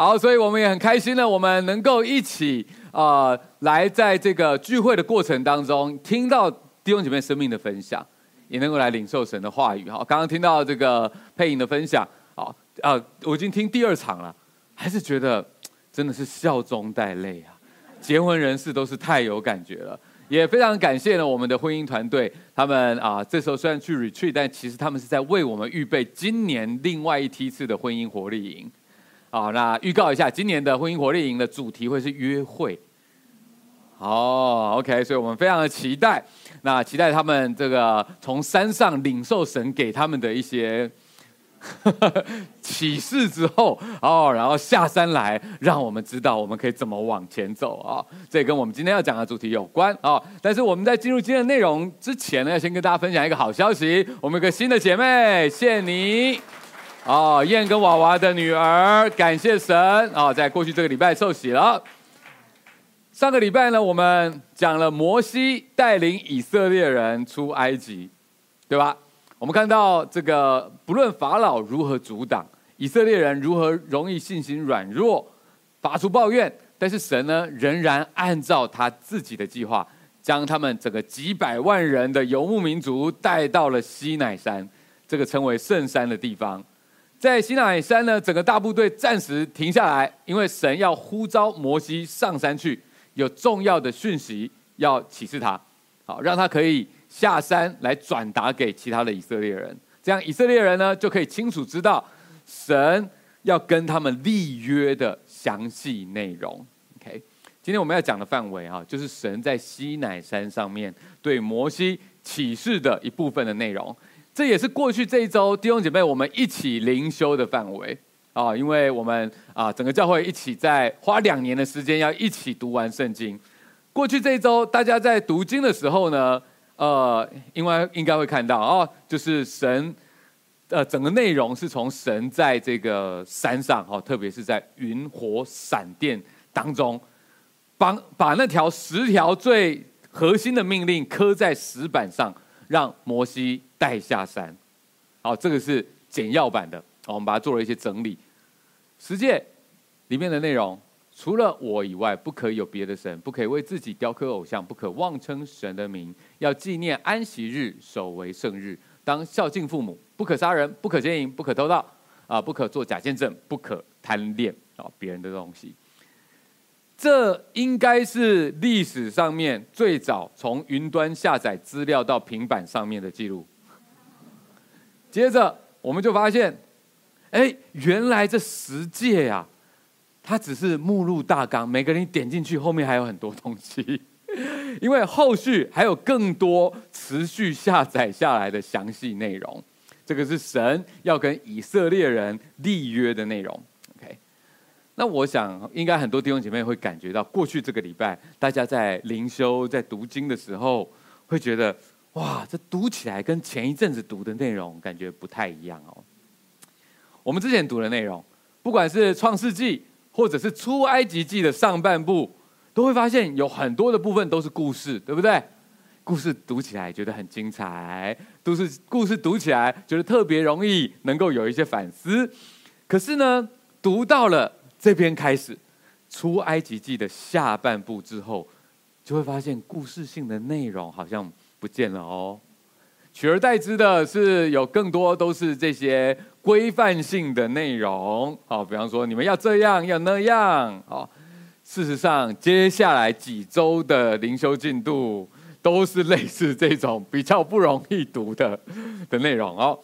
好，所以我们也很开心呢，我们能够一起啊、呃，来在这个聚会的过程当中，听到弟兄姐妹生命的分享，也能够来领受神的话语。好，刚刚听到这个配音的分享，好啊、我已经听第二场了，还是觉得真的是笑中带泪啊。结婚人士都是太有感觉了。也非常感谢呢，我们的婚姻团队，他们啊，这时候虽然去 retreat，但其实他们是在为我们预备今年另外一梯次的婚姻活力营。好，那预告一下，今年的婚姻活力营的主题会是约会。哦，OK，所以我们非常的期待，那期待他们这个从山上领受神给他们的一些。启示之后哦，然后下山来，让我们知道我们可以怎么往前走啊！这跟我们今天要讲的主题有关啊。但是我们在进入今天的内容之前呢，要先跟大家分享一个好消息：我们有个新的姐妹谢妮哦，燕跟娃娃的女儿，感谢神啊，在过去这个礼拜受洗了。上个礼拜呢，我们讲了摩西带领以色列人出埃及，对吧？我们看到这个，不论法老如何阻挡，以色列人如何容易信心软弱，发出抱怨，但是神呢，仍然按照他自己的计划，将他们整个几百万人的游牧民族带到了西乃山，这个称为圣山的地方。在西乃山呢，整个大部队暂时停下来，因为神要呼召摩西上山去，有重要的讯息要启示他，好，让他可以。下山来转达给其他的以色列人，这样以色列人呢，就可以清楚知道神要跟他们立约的详细内容。OK，今天我们要讲的范围啊，就是神在西乃山上面对摩西启示的一部分的内容。这也是过去这一周弟兄姐妹我们一起灵修的范围啊，因为我们啊整个教会一起在花两年的时间要一起读完圣经。过去这一周大家在读经的时候呢，呃，因为应该会看到哦，就是神，呃，整个内容是从神在这个山上哈，特别是在云火闪电当中，帮把那条十条最核心的命令刻在石板上，让摩西带下山。好，这个是简要版的，我们把它做了一些整理。十诫里面的内容。除了我以外，不可以有别的神，不可以为自己雕刻偶像，不可妄称神的名，要纪念安息日，守为圣日，当孝敬父母，不可杀人，不可奸淫，不可偷盗，啊，不可做假见证，不可贪恋啊别人的东西。这应该是历史上面最早从云端下载资料到平板上面的记录。接着我们就发现，哎，原来这十诫呀。它只是目录大纲，每个人点进去，后面还有很多东西，因为后续还有更多持续下载下来的详细内容。这个是神要跟以色列人立约的内容。OK，那我想应该很多弟兄姐妹会感觉到，过去这个礼拜大家在灵修、在读经的时候，会觉得哇，这读起来跟前一阵子读的内容感觉不太一样哦。我们之前读的内容，不管是创世纪。或者是出埃及记的上半部，都会发现有很多的部分都是故事，对不对？故事读起来觉得很精彩，都是故事读起来觉得特别容易能够有一些反思。可是呢，读到了这边开始出埃及记的下半部之后，就会发现故事性的内容好像不见了哦。取而代之的是有更多都是这些。规范性的内容，好，比方说你们要这样，要那样，好。事实上，接下来几周的灵修进度都是类似这种比较不容易读的 的内容哦。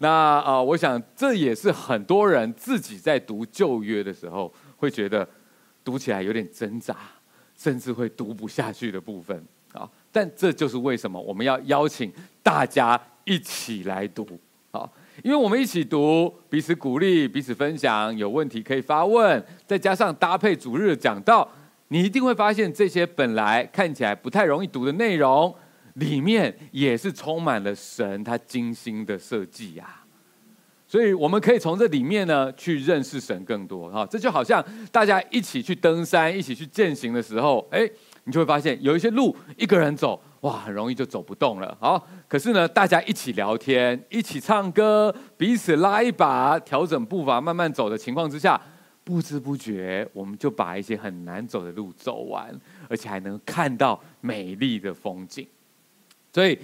那啊，我想这也是很多人自己在读旧约的时候会觉得读起来有点挣扎，甚至会读不下去的部分。但这就是为什么我们要邀请大家一起来读，啊。因为我们一起读，彼此鼓励，彼此分享，有问题可以发问，再加上搭配主日讲道，你一定会发现这些本来看起来不太容易读的内容，里面也是充满了神他精心的设计呀。所以我们可以从这里面呢去认识神更多哈。这就好像大家一起去登山，一起去践行的时候，哎，你就会发现有一些路一个人走。哇，很容易就走不动了。好，可是呢，大家一起聊天，一起唱歌，彼此拉一把，调整步伐，慢慢走的情况之下，不知不觉我们就把一些很难走的路走完，而且还能看到美丽的风景。所以，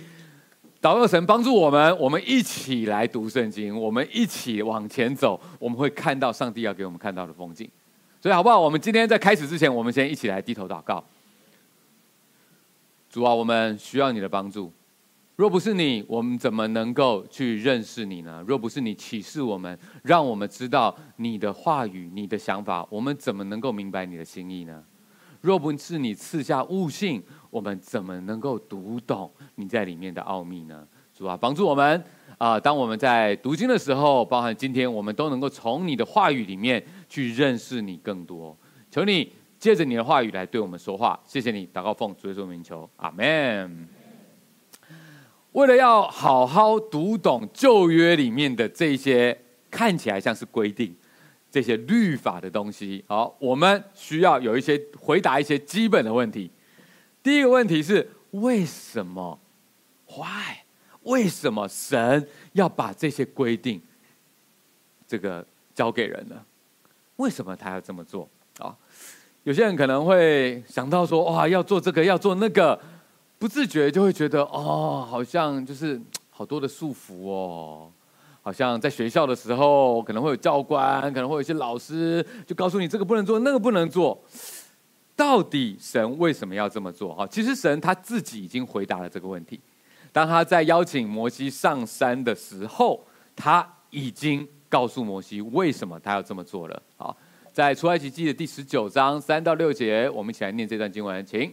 祷告神帮助我们，我们一起来读圣经，我们一起往前走，我们会看到上帝要给我们看到的风景。所以，好不好？我们今天在开始之前，我们先一起来低头祷告。主啊，我们需要你的帮助。若不是你，我们怎么能够去认识你呢？若不是你启示我们，让我们知道你的话语、你的想法，我们怎么能够明白你的心意呢？若不是你赐下悟性，我们怎么能够读懂你在里面的奥秘呢？主啊，帮助我们啊、当我们在读经的时候，包含今天，我们都能够从你的话语里面去认识你更多。求你借着你的话语来对我们说话。谢谢你，祷告奉主耶稣名求，阿门。为了要好好读懂旧约里面的这些看起来像是规定、这些律法的东西，好，我们需要有一些回答一些基本的问题。第一个问题是：为什么？Why？为什么神要把这些规定这个交给人呢？为什么他要这么做？有些人可能会想到说：哇，要做这个，要做那个。不自觉就会觉得哦，好像就是好多的束缚哦，好像在学校的时候可能会有教官，可能会有一些老师就告诉你这个不能做，那个不能做。到底神为什么要这么做？哈，其实神他自己已经回答了这个问题。当他在邀请摩西上山的时候，他已经告诉摩西为什么他要这么做了。好，在出埃及记的第十九章三到六节，我们一起来念这段经文，请。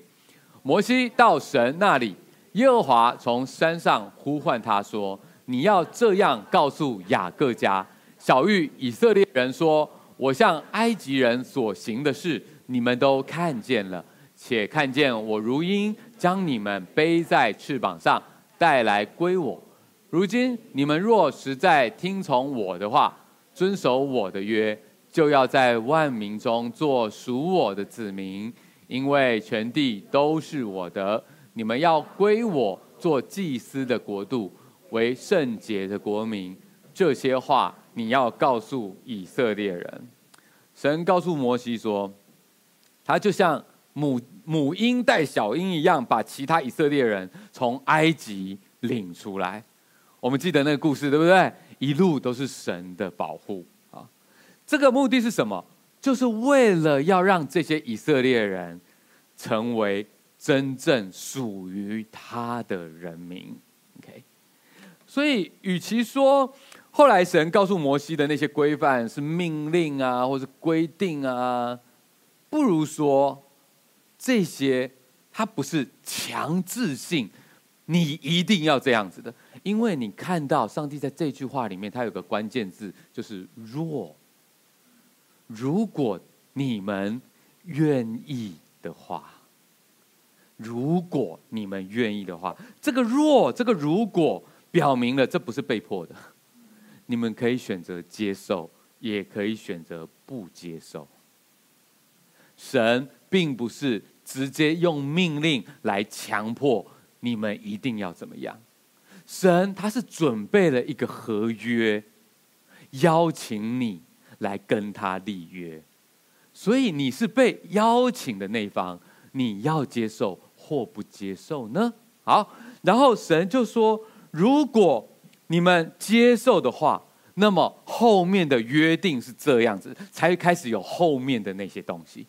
摩西到神那里，耶和华从山上呼唤他说：“你要这样告诉雅各家、小玉以色列人说：我向埃及人所行的事，你们都看见了，且看见我如鹰将你们背在翅膀上带来归我。如今你们若实在听从我的话，遵守我的约，就要在万民中做属我的子民。”因为全地都是我的，你们要归我做祭司的国度，为圣洁的国民。这些话你要告诉以色列人。神告诉摩西说，他就像母母婴带小鹰一样，把其他以色列人从埃及领出来。我们记得那个故事，对不对？一路都是神的保护。这个目的是什么？就是为了要让这些以色列人成为真正属于他的人民。OK，所以与其说后来神告诉摩西的那些规范是命令啊，或是规定啊，不如说这些它不是强制性，你一定要这样子的。因为你看到上帝在这句话里面，他有个关键字，就是若。如果你们愿意的话，如果你们愿意的话，这个若，这个如果，表明了这不是被迫的，你们可以选择接受，也可以选择不接受。神并不是直接用命令来强迫你们一定要怎么样，神他是准备了一个合约，邀请你。来跟他立约，所以你是被邀请的那一方，你要接受或不接受呢？好，然后神就说：如果你们接受的话，那么后面的约定是这样子，才开始有后面的那些东西，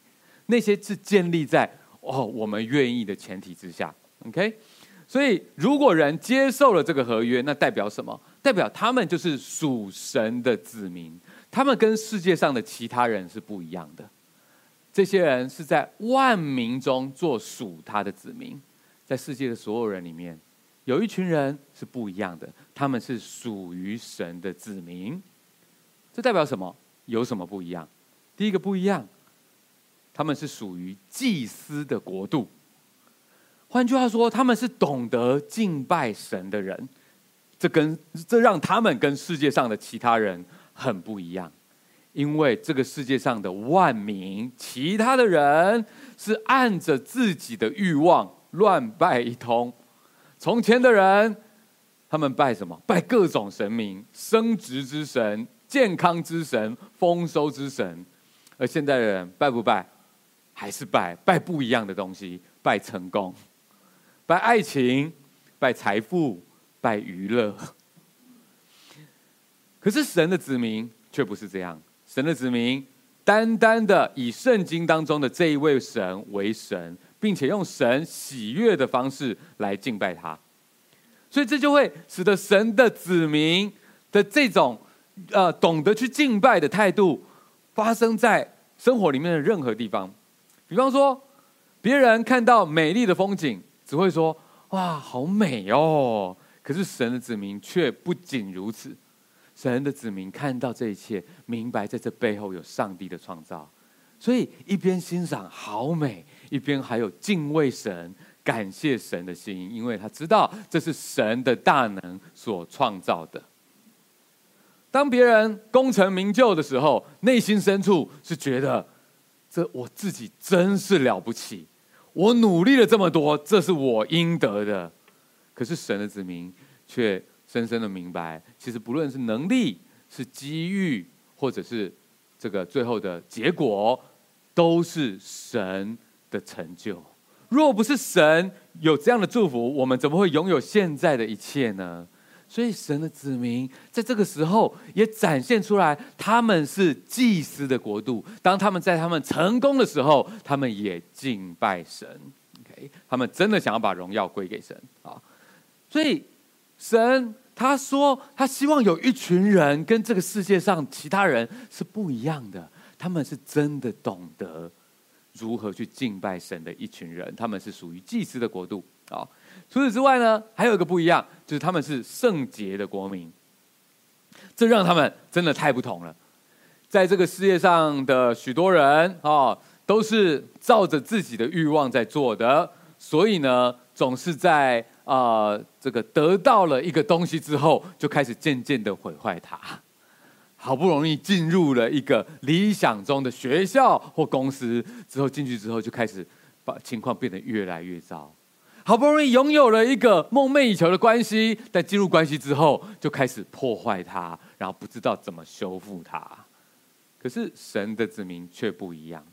那些是建立在哦我们愿意的前提之下。OK，所以如果人接受了这个合约，那代表什么？代表他们就是属神的子民。他们跟世界上的其他人是不一样的，这些人是在万民中做属他的子民，在世界的所有人里面，有一群人是不一样的，他们是属于神的子民。这代表什么？有什么不一样？第一个不一样，他们是属于祭司的国度。换句话说，他们是懂得敬拜神的人。这跟这让他们跟世界上的其他人。很不一样，因为这个世界上的万民，其他的人是按着自己的欲望乱拜一通。从前的人，他们拜什么？拜各种神明，生殖之神、健康之神、丰收之神。而现在的人拜不拜？还是拜拜不一样的东西，拜成功，拜爱情，拜财富，拜娱乐。可是神的子民却不是这样，神的子民单单的以圣经当中的这一位神为神，并且用神喜悦的方式来敬拜他，所以这就会使得神的子民的这种呃懂得去敬拜的态度，发生在生活里面的任何地方。比方说，别人看到美丽的风景，只会说：“哇，好美哦！”可是神的子民却不仅如此，神的子民看到这一切，明白在这背后有上帝的创造，所以一边欣赏好美，一边还有敬畏神、感谢神的心，因为他知道这是神的大能所创造的。当别人功成名就的时候，内心深处是觉得。这我自己真是了不起，我努力了这么多，这是我应得的。可是神的子民却深深的明白，其实不论是能力、是机遇，或者是这个最后的结果，都是神的成就。若不是神有这样的祝福，我们怎么会拥有现在的一切呢？所以，神的子民在这个时候也展现出来，他们是祭司的国度。当他们在他们成功的时候，他们也敬拜神。OK，他们真的想要把荣耀归给神啊！所以，神他说，他希望有一群人跟这个世界上其他人是不一样的。他们是真的懂得如何去敬拜神的一群人。他们是属于祭司的国度啊。除此之外呢，还有一个不一样，就是他们是圣洁的国民，这让他们真的太不同了。在这个世界上的许多人啊，都是照着自己的欲望在做的，所以呢，总是在啊、这个得到了一个东西之后，就开始渐渐的毁坏它。好不容易进入了一个理想中的学校或公司之后，进去之后就开始把情况变得越来越糟。好不容易拥有了一个梦寐以求的关系，但进入关系之后，就开始破坏它，然后不知道怎么修复它。可是神的子民却不一样，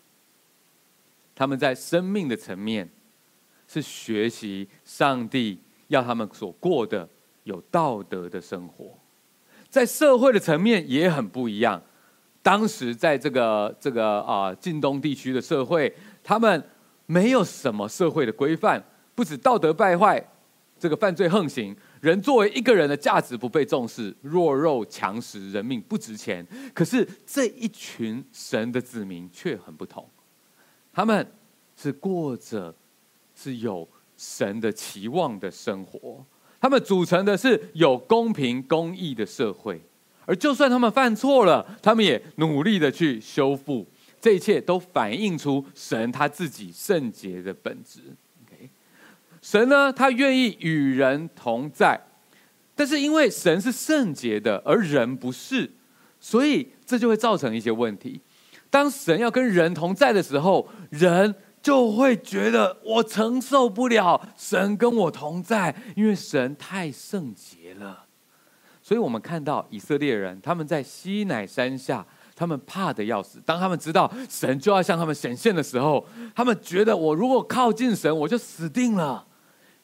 他们在生命的层面是学习上帝要他们所过的有道德的生活，在社会的层面也很不一样。当时在这个这个啊近东地区的社会，他们没有什么社会的规范。不止道德败坏，这个犯罪横行，人作为一个人的价值不被重视，弱肉强食，人命不值钱。可是这一群神的子民却很不同，他们是过着是有神的期望的生活，他们组成的是有公平公义的社会，而就算他们犯错了，他们也努力的去修复，这一切都反映出神他自己圣洁的本质。神呢，他愿意与人同在，但是因为神是圣洁的，而人不是，所以这就会造成一些问题。当神要跟人同在的时候，人就会觉得我承受不了神跟我同在，因为神太圣洁了。所以我们看到以色列人他们在西乃山下，他们怕得要死。当他们知道神就要向他们显现的时候，他们觉得我如果靠近神，我就死定了。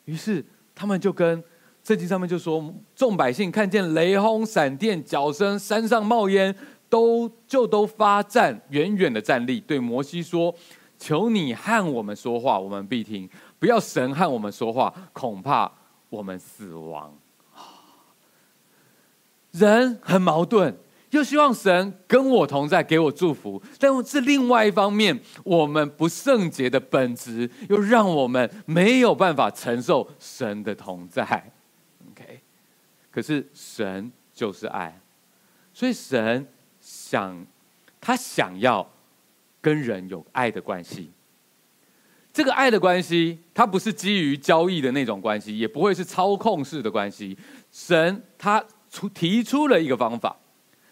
于是他们就跟圣经上面就说，众百姓看见雷轰、闪电、角声、山上冒烟，都就都发战，远远的站立，对摩西说：“求你和我们说话，我们必听；不要神和我们说话，恐怕我们死亡。”人很矛盾。又希望神跟我同在，给我祝福，但是另外一方面，我们不圣洁的本质又让我们没有办法承受神的同在。OK，可是神就是爱，所以神想，他想要跟人有爱的关系。这个爱的关系，它不是基于交易的那种关系，也不会是操控式的关系。神他出提出了一个方法。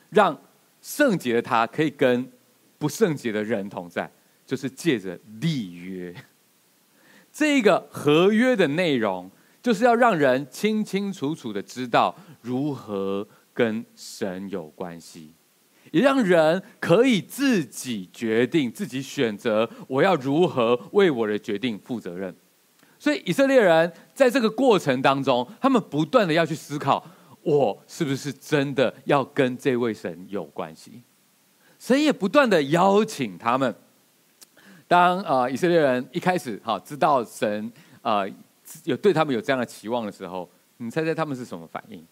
让圣洁的他可以跟不圣洁的人同在，就是借着立约。这个合约的内容，就是要让人清清楚楚的知道如何跟神有关系。也让人可以自己决定、自己选择，我要如何为我的决定负责任。所以以色列人在这个过程当中，他们不断的要去思考：我是不是真的要跟这位神有关系？神也不断的邀请他们。当呃以色列人一开始哈知道神呃有对他们有这样的期望的时候，你猜猜他们是什么反应？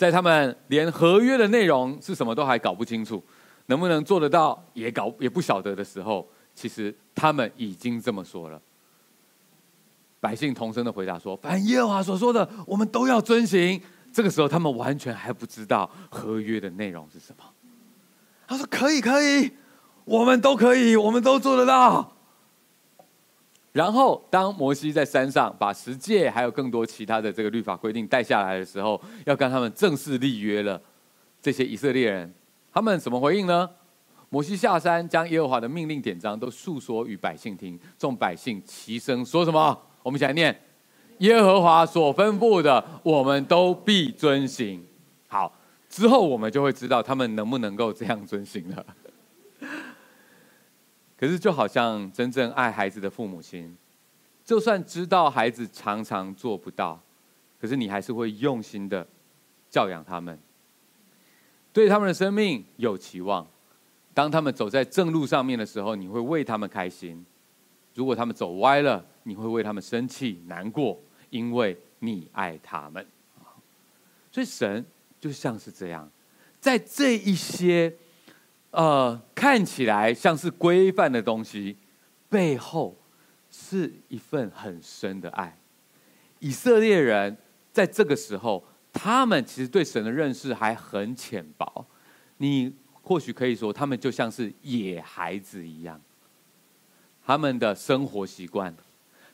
在他们连合约的内容是什么都还搞不清楚，能不能做得到也搞也不晓得的时候，其实他们已经这么说了。百姓同声的回答说：“凡耶和华所说的，我们都要遵行。”这个时候，他们完全还不知道合约的内容是什么。他说：“可以，可以，我们都可以，我们都做得到。”然后，当摩西在山上把十诫还有更多其他的这个律法规定带下来的时候，要跟他们正式立约了。这些以色列人，他们怎么回应呢？摩西下山，将耶和华的命令典章都述说与百姓听，众百姓齐声说什么？我们一起来念：耶和华所吩咐的，我们都必遵行。好，之后我们就会知道他们能不能够这样遵行了。可是，就好像真正爱孩子的父母亲，就算知道孩子常常做不到，可是你还是会用心的教养他们，对他们的生命有期望。当他们走在正路上面的时候，你会为他们开心；如果他们走歪了，你会为他们生气难过，因为你爱他们。所以，神就像是这样，在这一些。呃，看起来像是规范的东西，背后是一份很深的爱。以色列人在这个时候，他们其实对神的认识还很浅薄。你或许可以说，他们就像是野孩子一样。他们的生活习惯，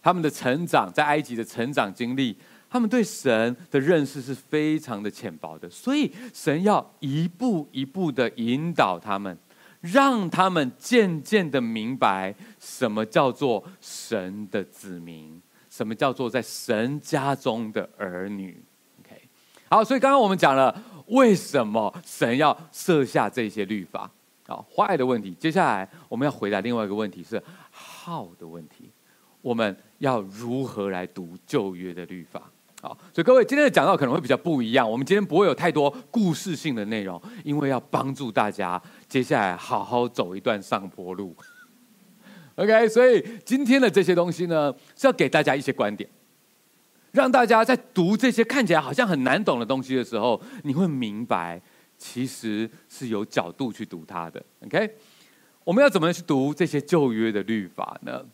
他们的成长，在埃及的成长经历，他们对神的认识是非常的浅薄的，所以神要一步一步的引导他们，让他们渐渐的明白什么叫做神的子民，什么叫做在神家中的儿女。OK，好，所以刚刚我们讲了为什么神要设下这些律法，好坏的问题。接下来我们要回答另外一个问题是好的问题，我们要如何来读旧约的律法？所以各位今天的讲到可能会比较不一样。我们今天不会有太多故事性的内容，因为要帮助大家接下来好好走一段上坡路。OK，所以今天的这些东西呢，是要给大家一些观点，让大家在读这些看起来好像很难懂的东西的时候，你会明白其实是有角度去读它的。OK，我们要怎么去读这些旧约的律法呢？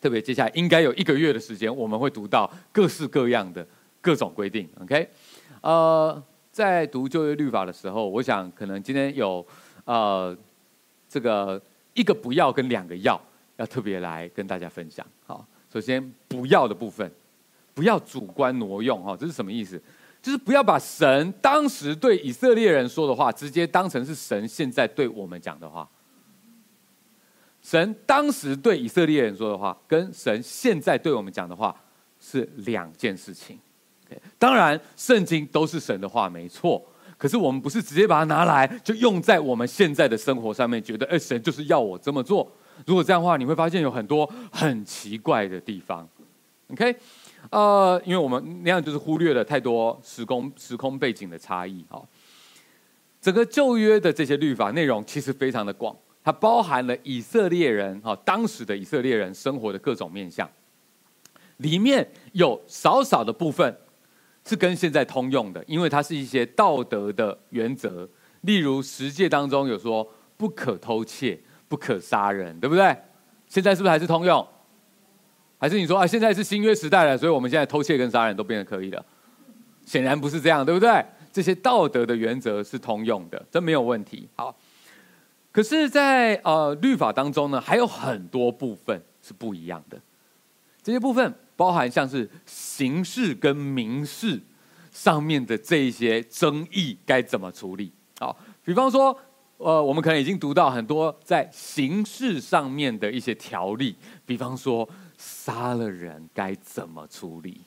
特别接下来应该有一个月的时间，我们会读到各式各样的各种规定。OK，呃，在读旧约律法的时候，我想可能今天有呃这个一个不要跟两个要，要特别来跟大家分享。好，首先不要的部分，不要主观挪用哈，这是什么意思？就是不要把神当时对以色列人说的话，直接当成是神现在对我们讲的话。神当时对以色列人说的话，跟神现在对我们讲的话是两件事情。当然，圣经都是神的话，没错。可是我们不是直接把它拿来就用在我们现在的生活上面，觉得哎，神就是要我这么做。如果这样的话，你会发现有很多很奇怪的地方。OK，呃，因为我们那样就是忽略了太多时空时空背景的差异。哈，整个旧约的这些律法内容其实非常的广。它包含了以色列人哈，当时的以色列人生活的各种面相，里面有少少的部分是跟现在通用的，因为它是一些道德的原则，例如十诫当中有说不可偷窃、不可杀人，对不对？现在是不是还是通用？还是你说啊，现在是新约时代了，所以我们现在偷窃跟杀人都变得可以了？显然不是这样，对不对？这些道德的原则是通用的，这没有问题。好。可是在，呃律法当中呢，还有很多部分是不一样的。这些部分包含像是刑事跟民事上面的这一些争议该怎么处理。好，比方说，呃，我们可能已经读到很多在刑事上面的一些条例，比方说杀了人该怎么处理。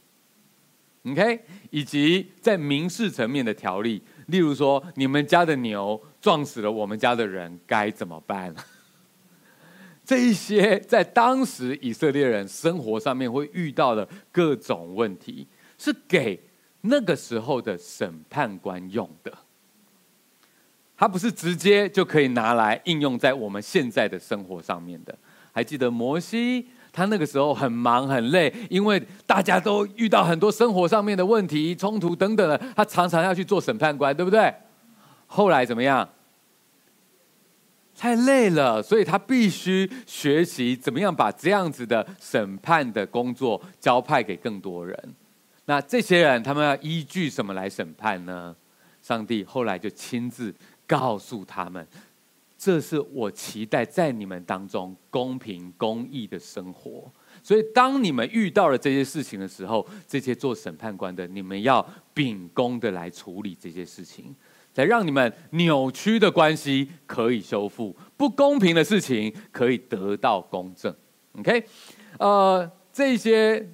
OK，以及在民事层面的条例。例如说，你们家的牛撞死了我们家的人，该怎么办？这一些在当时以色列人生活上面会遇到的各种问题，是给那个时候的审判官用的。它不是直接就可以拿来应用在我们现在的生活上面的。还记得摩西，他那个时候很忙很累，因为大家都遇到很多生活上面的问题、冲突等等的，他常常要去做审判官，对不对？后来怎么样？太累了，所以他必须学习怎么样把这样子的审判的工作交派给更多人。那这些人他们要依据什么来审判呢？上帝后来就亲自告诉他们：“这是我期待在你们当中公平公义的生活。所以当你们遇到了这些事情的时候，这些做审判官的，你们要秉公的来处理这些事情。”才让你们扭曲的关系可以修复，不公平的事情可以得到公正。OK，呃，这些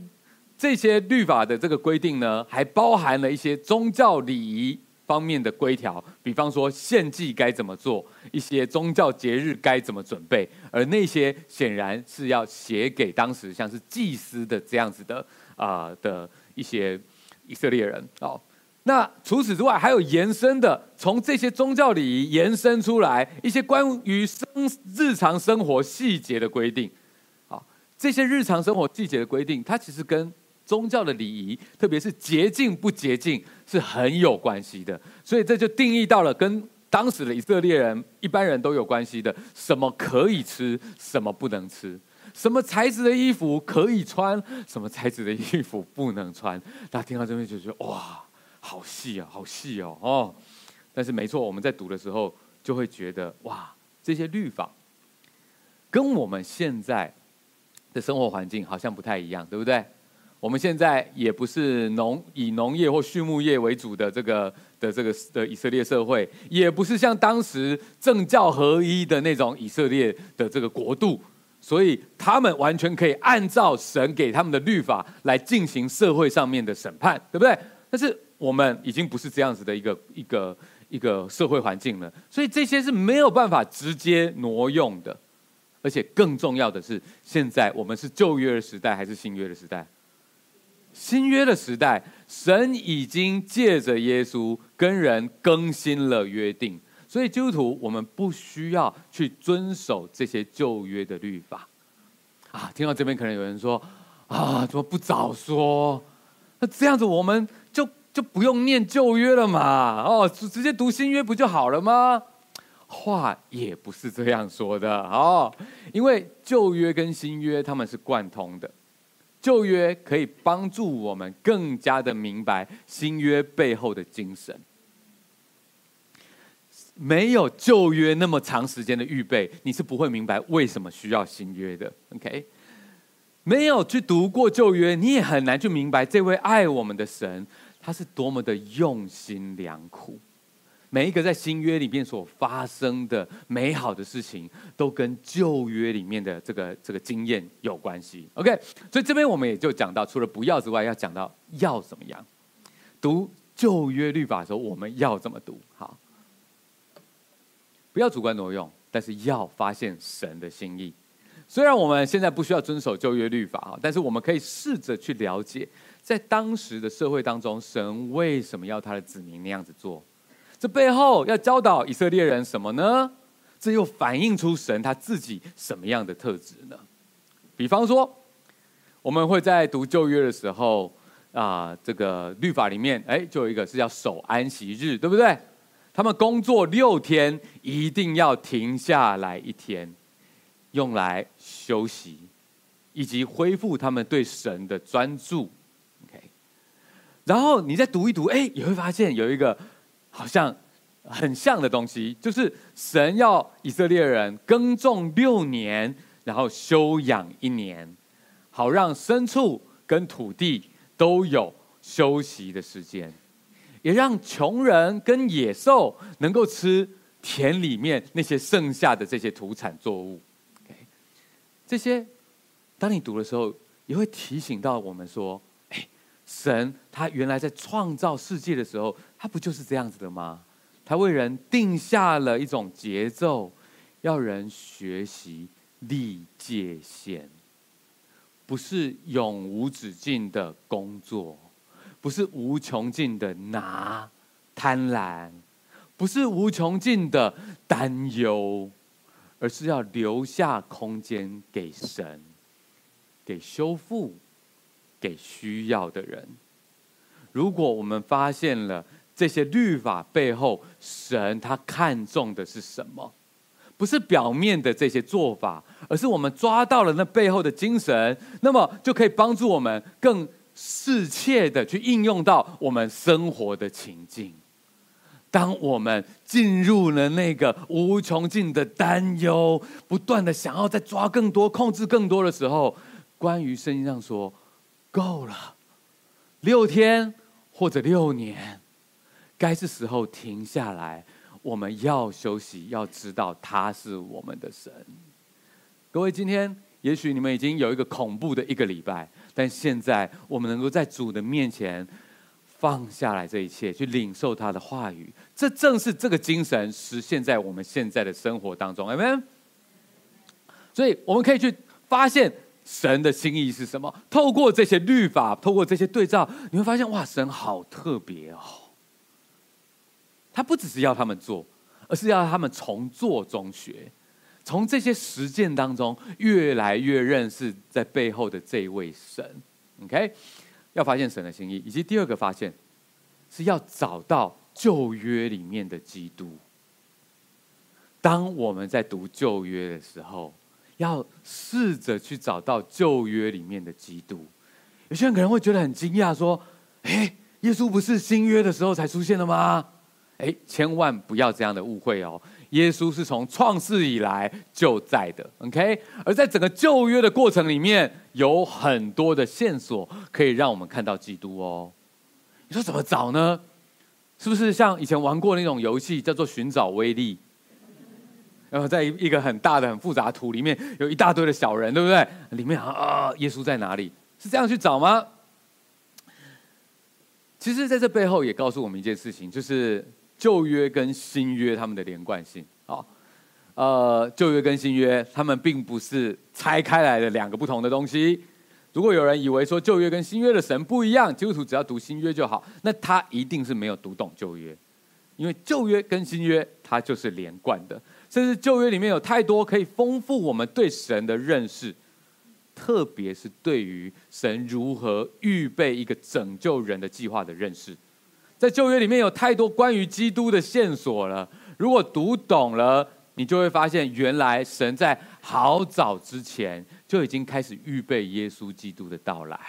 这些律法的这个规定呢，还包含了一些宗教礼仪方面的规条，比方说献祭该怎么做，一些宗教节日该怎么准备，而那些显然是要写给当时像是祭司的这样子的啊、的一些以色列人哦。那除此之外，还有延伸的，从这些宗教礼仪延伸出来一些关于生日常生活细节的规定。好，这些日常生活细节的规定，它其实跟宗教的礼仪，特别是洁净不洁净，是很有关系的。所以这就定义到了跟当时的以色列人一般人都有关系的：什么可以吃，什么不能吃；什么材质的衣服可以穿，什么材质的衣服不能穿。大家听到这边就觉得哇！好细啊，好细哦，哦！但是没错，我们在读的时候就会觉得，哇，这些律法跟我们现在的生活环境好像不太一样，对不对？我们现在也不是农以农业或畜牧业为主的这个的这个的以色列社会，也不是像当时政教合一的那种以色列的这个国度，所以他们完全可以按照神给他们的律法来进行社会上面的审判，对不对？但是我们已经不是这样子的一个一个一个社会环境了，所以这些是没有办法直接挪用的。而且更重要的是，现在我们是旧约的时代还是新约的时代？新约的时代，神已经借着耶稣跟人更新了约定，所以基督徒我们不需要去遵守这些旧约的律法。啊，听到这边可能有人说：啊，怎么不早说？那这样子我们。就就不用念旧约了嘛，哦，直接读新约不就好了吗？话也不是这样说的哦，因为旧约跟新约他们是贯通的，旧约可以帮助我们更加的明白新约背后的精神。没有旧约那么长时间的预备，你是不会明白为什么需要新约的。OK，没有去读过旧约，你也很难去明白这位爱我们的神。他是多么的用心良苦，每一个在新约里面所发生的美好的事情，都跟旧约里面的这个这个经验有关系。OK，所以这边我们也就讲到，除了不要之外，要讲到要怎么样读旧约律法的时候，我们要怎么读？好，不要主观挪用，但是要发现神的心意。虽然我们现在不需要遵守旧约律法啊，但是我们可以试着去了解。在当时的社会当中，神为什么要他的子民那样子做？这背后要教导以色列人什么呢？这又反映出神他自己什么样的特质呢？比方说，我们会在读旧约的时候啊，这个律法里面，哎，就有一个是要守安息日，对不对？他们工作六天，一定要停下来一天，用来休息，以及恢复他们对神的专注。然后你再读一读，哎，你会发现有一个好像很像的东西，就是神要以色列人耕种六年，然后休养一年，好让牲畜跟土地都有休息的时间，也让穷人跟野兽能够吃田里面那些剩下的这些土产作物。这些当你读的时候，也会提醒到我们说。神他原来在创造世界的时候，他不就是这样子的吗？他为人定下了一种节奏，要人学习立界限，不是永无止境的工作，不是无穷尽的拿贪婪，不是无穷尽的担忧，而是要留下空间给神，给修复，给需要的人。如果我们发现了这些律法背后，神他看重的是什么？不是表面的这些做法，而是我们抓到了那背后的精神，那么就可以帮助我们更适切的去应用到我们生活的情境。当我们进入了那个无穷尽的担忧，不断的想要再抓更多、控制更多的时候，关于圣经上说，够了，六天。或者六年，该是时候停下来。我们要休息，要知道他是我们的神。各位，今天也许你们已经有一个恐怖的一个礼拜，但现在我们能够在主的面前放下来这一切，去领受他的话语，这正是这个精神实现在我们现在的生活当中。Amen。所以我们可以去发现。神的心意是什么？透过这些律法，透过这些对照，你会发现哇，神好特别哦。他不只是要他们做，而是要他们从做中学，从这些实践当中越来越认识在背后的这位神。OK，要发现神的心意，以及第二个发现是要找到旧约里面的基督。当我们在读旧约的时候，要试着去找到旧约里面的基督。有些人可能会觉得很惊讶，说：“诶，耶稣不是新约的时候才出现的吗？”诶，千万不要这样的误会哦。耶稣是从创世以来就在的，OK？而在整个旧约的过程里面，有很多的线索可以让我们看到基督哦。你说怎么找呢？是不是像以前玩过那种游戏，叫做寻找威力？然后在一个很大的、很复杂图里面，有一大堆的小人，对不对？里面啊，耶稣在哪里？是这样去找吗？其实，在这背后也告诉我们一件事情，就是旧约跟新约他们的连贯性。啊，呃，旧约跟新约，他们并不是拆开来的两个不同的东西。如果有人以为说旧约跟新约的神不一样，基督徒只要读新约就好，那他一定是没有读懂旧约，因为旧约跟新约它就是连贯的。甚至旧约里面有太多可以丰富我们对神的认识，特别是对于神如何预备一个拯救人的计划的认识，在旧约里面有太多关于基督的线索了。如果读懂了，你就会发现，原来神在好早之前就已经开始预备耶稣基督的到来，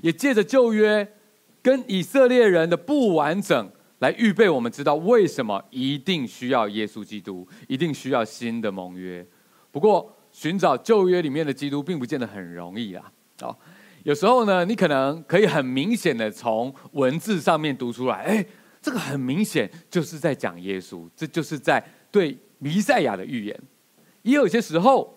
也借着旧约跟以色列人的不完整。来预备我们知道为什么一定需要耶稣基督，一定需要新的盟约。不过寻找旧约里面的基督并不见得很容易啦。哦，有时候呢，你可能可以很明显的从文字上面读出来，哎，这个很明显就是在讲耶稣，这就是在对弥赛亚的预言。也有些时候，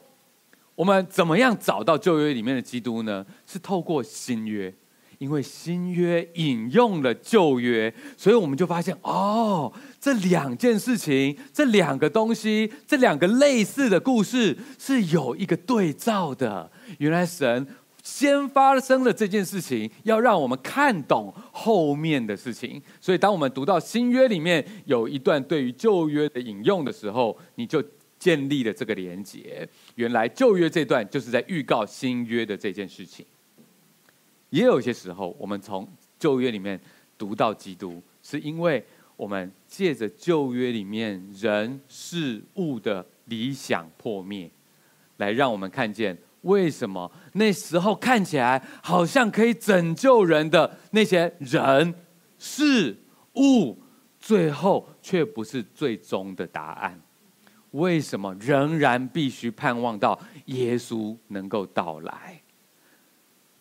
我们怎么样找到旧约里面的基督呢？是透过新约。因为新约引用了旧约，所以我们就发现哦，这两件事情，这两个东西，这两个类似的故事是有一个对照的。原来神先发生了这件事情，要让我们看懂后面的事情。所以当我们读到新约里面有一段对于旧约的引用的时候，你就建立了这个连结。原来旧约这段就是在预告新约的这件事情。也有些时候，我们从旧约里面读到基督，是因为我们借着旧约里面人事物的理想破灭，来让我们看见为什么那时候看起来好像可以拯救人的那些人事物，最后却不是最终的答案。为什么仍然必须盼望到耶稣能够到来？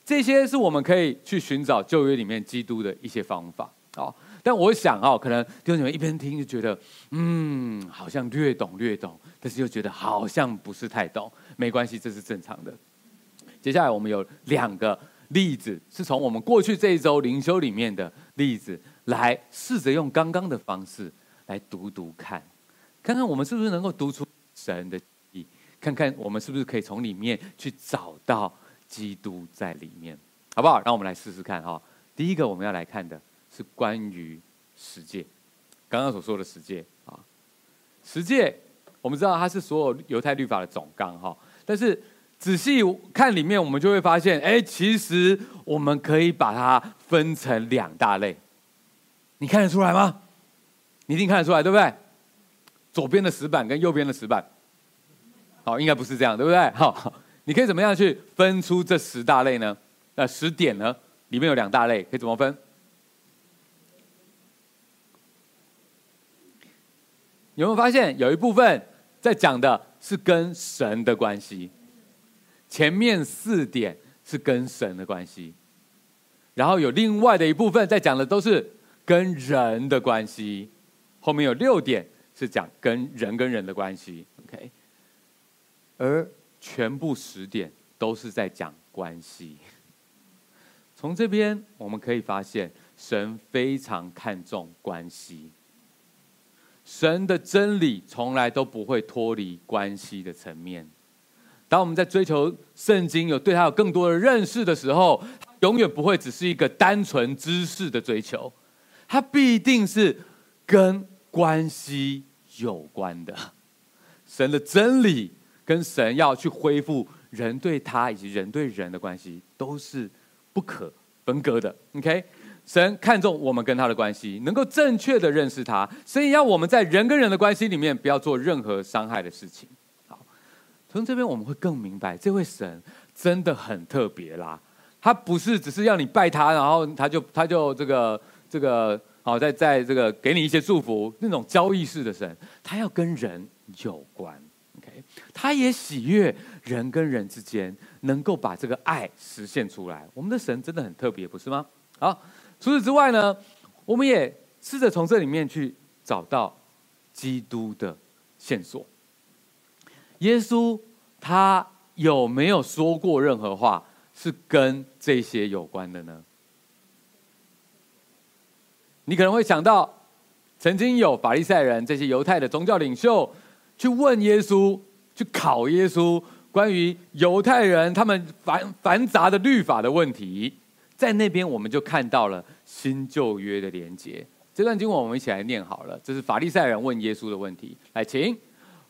这些是我们可以去寻找旧约里面基督的一些方法，啊，但我想啊，可能弟兄姊妹一边听就觉得，嗯，好像略懂略懂，但是又觉得好像不是太懂。没关系，这是正常的。接下来我们有两个例子，是从我们过去这一周灵修里面的例子来试着用刚刚的方式来读读看，看看我们是不是能够读出神的意，看看我们是不是可以从里面去找到基督在里面，好不好？让我们来试试看哈。第一个我们要来看的是关于十诫，刚刚所说的十诫啊，十诫我们知道它是所有犹太律法的总纲哈，但是仔细看里面，我们就会发现，哎，其实我们可以把它分成两大类。你看得出来吗？你一定看得出来，对不对？左边的石板跟右边的石板，好，应该不是这样，对不对？好，你可以怎么样去分出这十大类呢？那十点呢？里面有两大类，可以怎么分？有没有发现有一部分在讲的是跟神的关系？前面四点是跟神的关系，然后有另外的一部分在讲的都是。跟人的关系，后面有六点是讲跟人跟人的关系，OK，而全部十点都是在讲关系。从这边我们可以发现，神非常看重关系，神的真理从来都不会脱离关系的层面。当我们在追求圣经，有对他有更多的认识的时候，永远不会只是一个单纯知识的追求。它必定是跟关系有关的，神的真理跟神要去恢复人对他以及人对人的关系，都是不可分割的。OK，神看重我们跟他的关系，能够正确的认识他，所以要我们在人跟人的关系里面不要做任何伤害的事情。好，从这边我们会更明白，这位神真的很特别啦。他不是只是要你拜他，然后他就他就这个。这个好，在在这个给你一些祝福，那种交易式的神，他要跟人有关他也喜悦人跟人之间能够把这个爱实现出来。我们的神真的很特别，不是吗？好，除此之外呢，我们也试着从这里面去找到基督的线索。耶稣他有没有说过任何话是跟这些有关的呢？你可能会想到，曾经有法利赛人这些犹太的宗教领袖去问耶稣，去考耶稣关于犹太人他们繁繁杂的律法的问题，在那边我们就看到了新旧约的连结。这段经文我们一起来念好了，这是法利赛人问耶稣的问题。来，请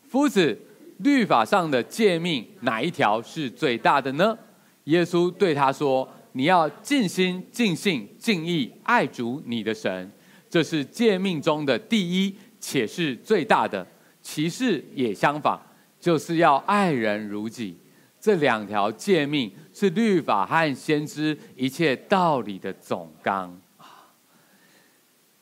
夫子，律法上的诫命哪一条是最大的呢？耶稣对他说。你要尽心、尽性、尽意爱主你的神，这是诫命中的第一，且是最大的。其次也相仿，就是要爱人如己。这两条诫命是律法和先知一切道理的总纲。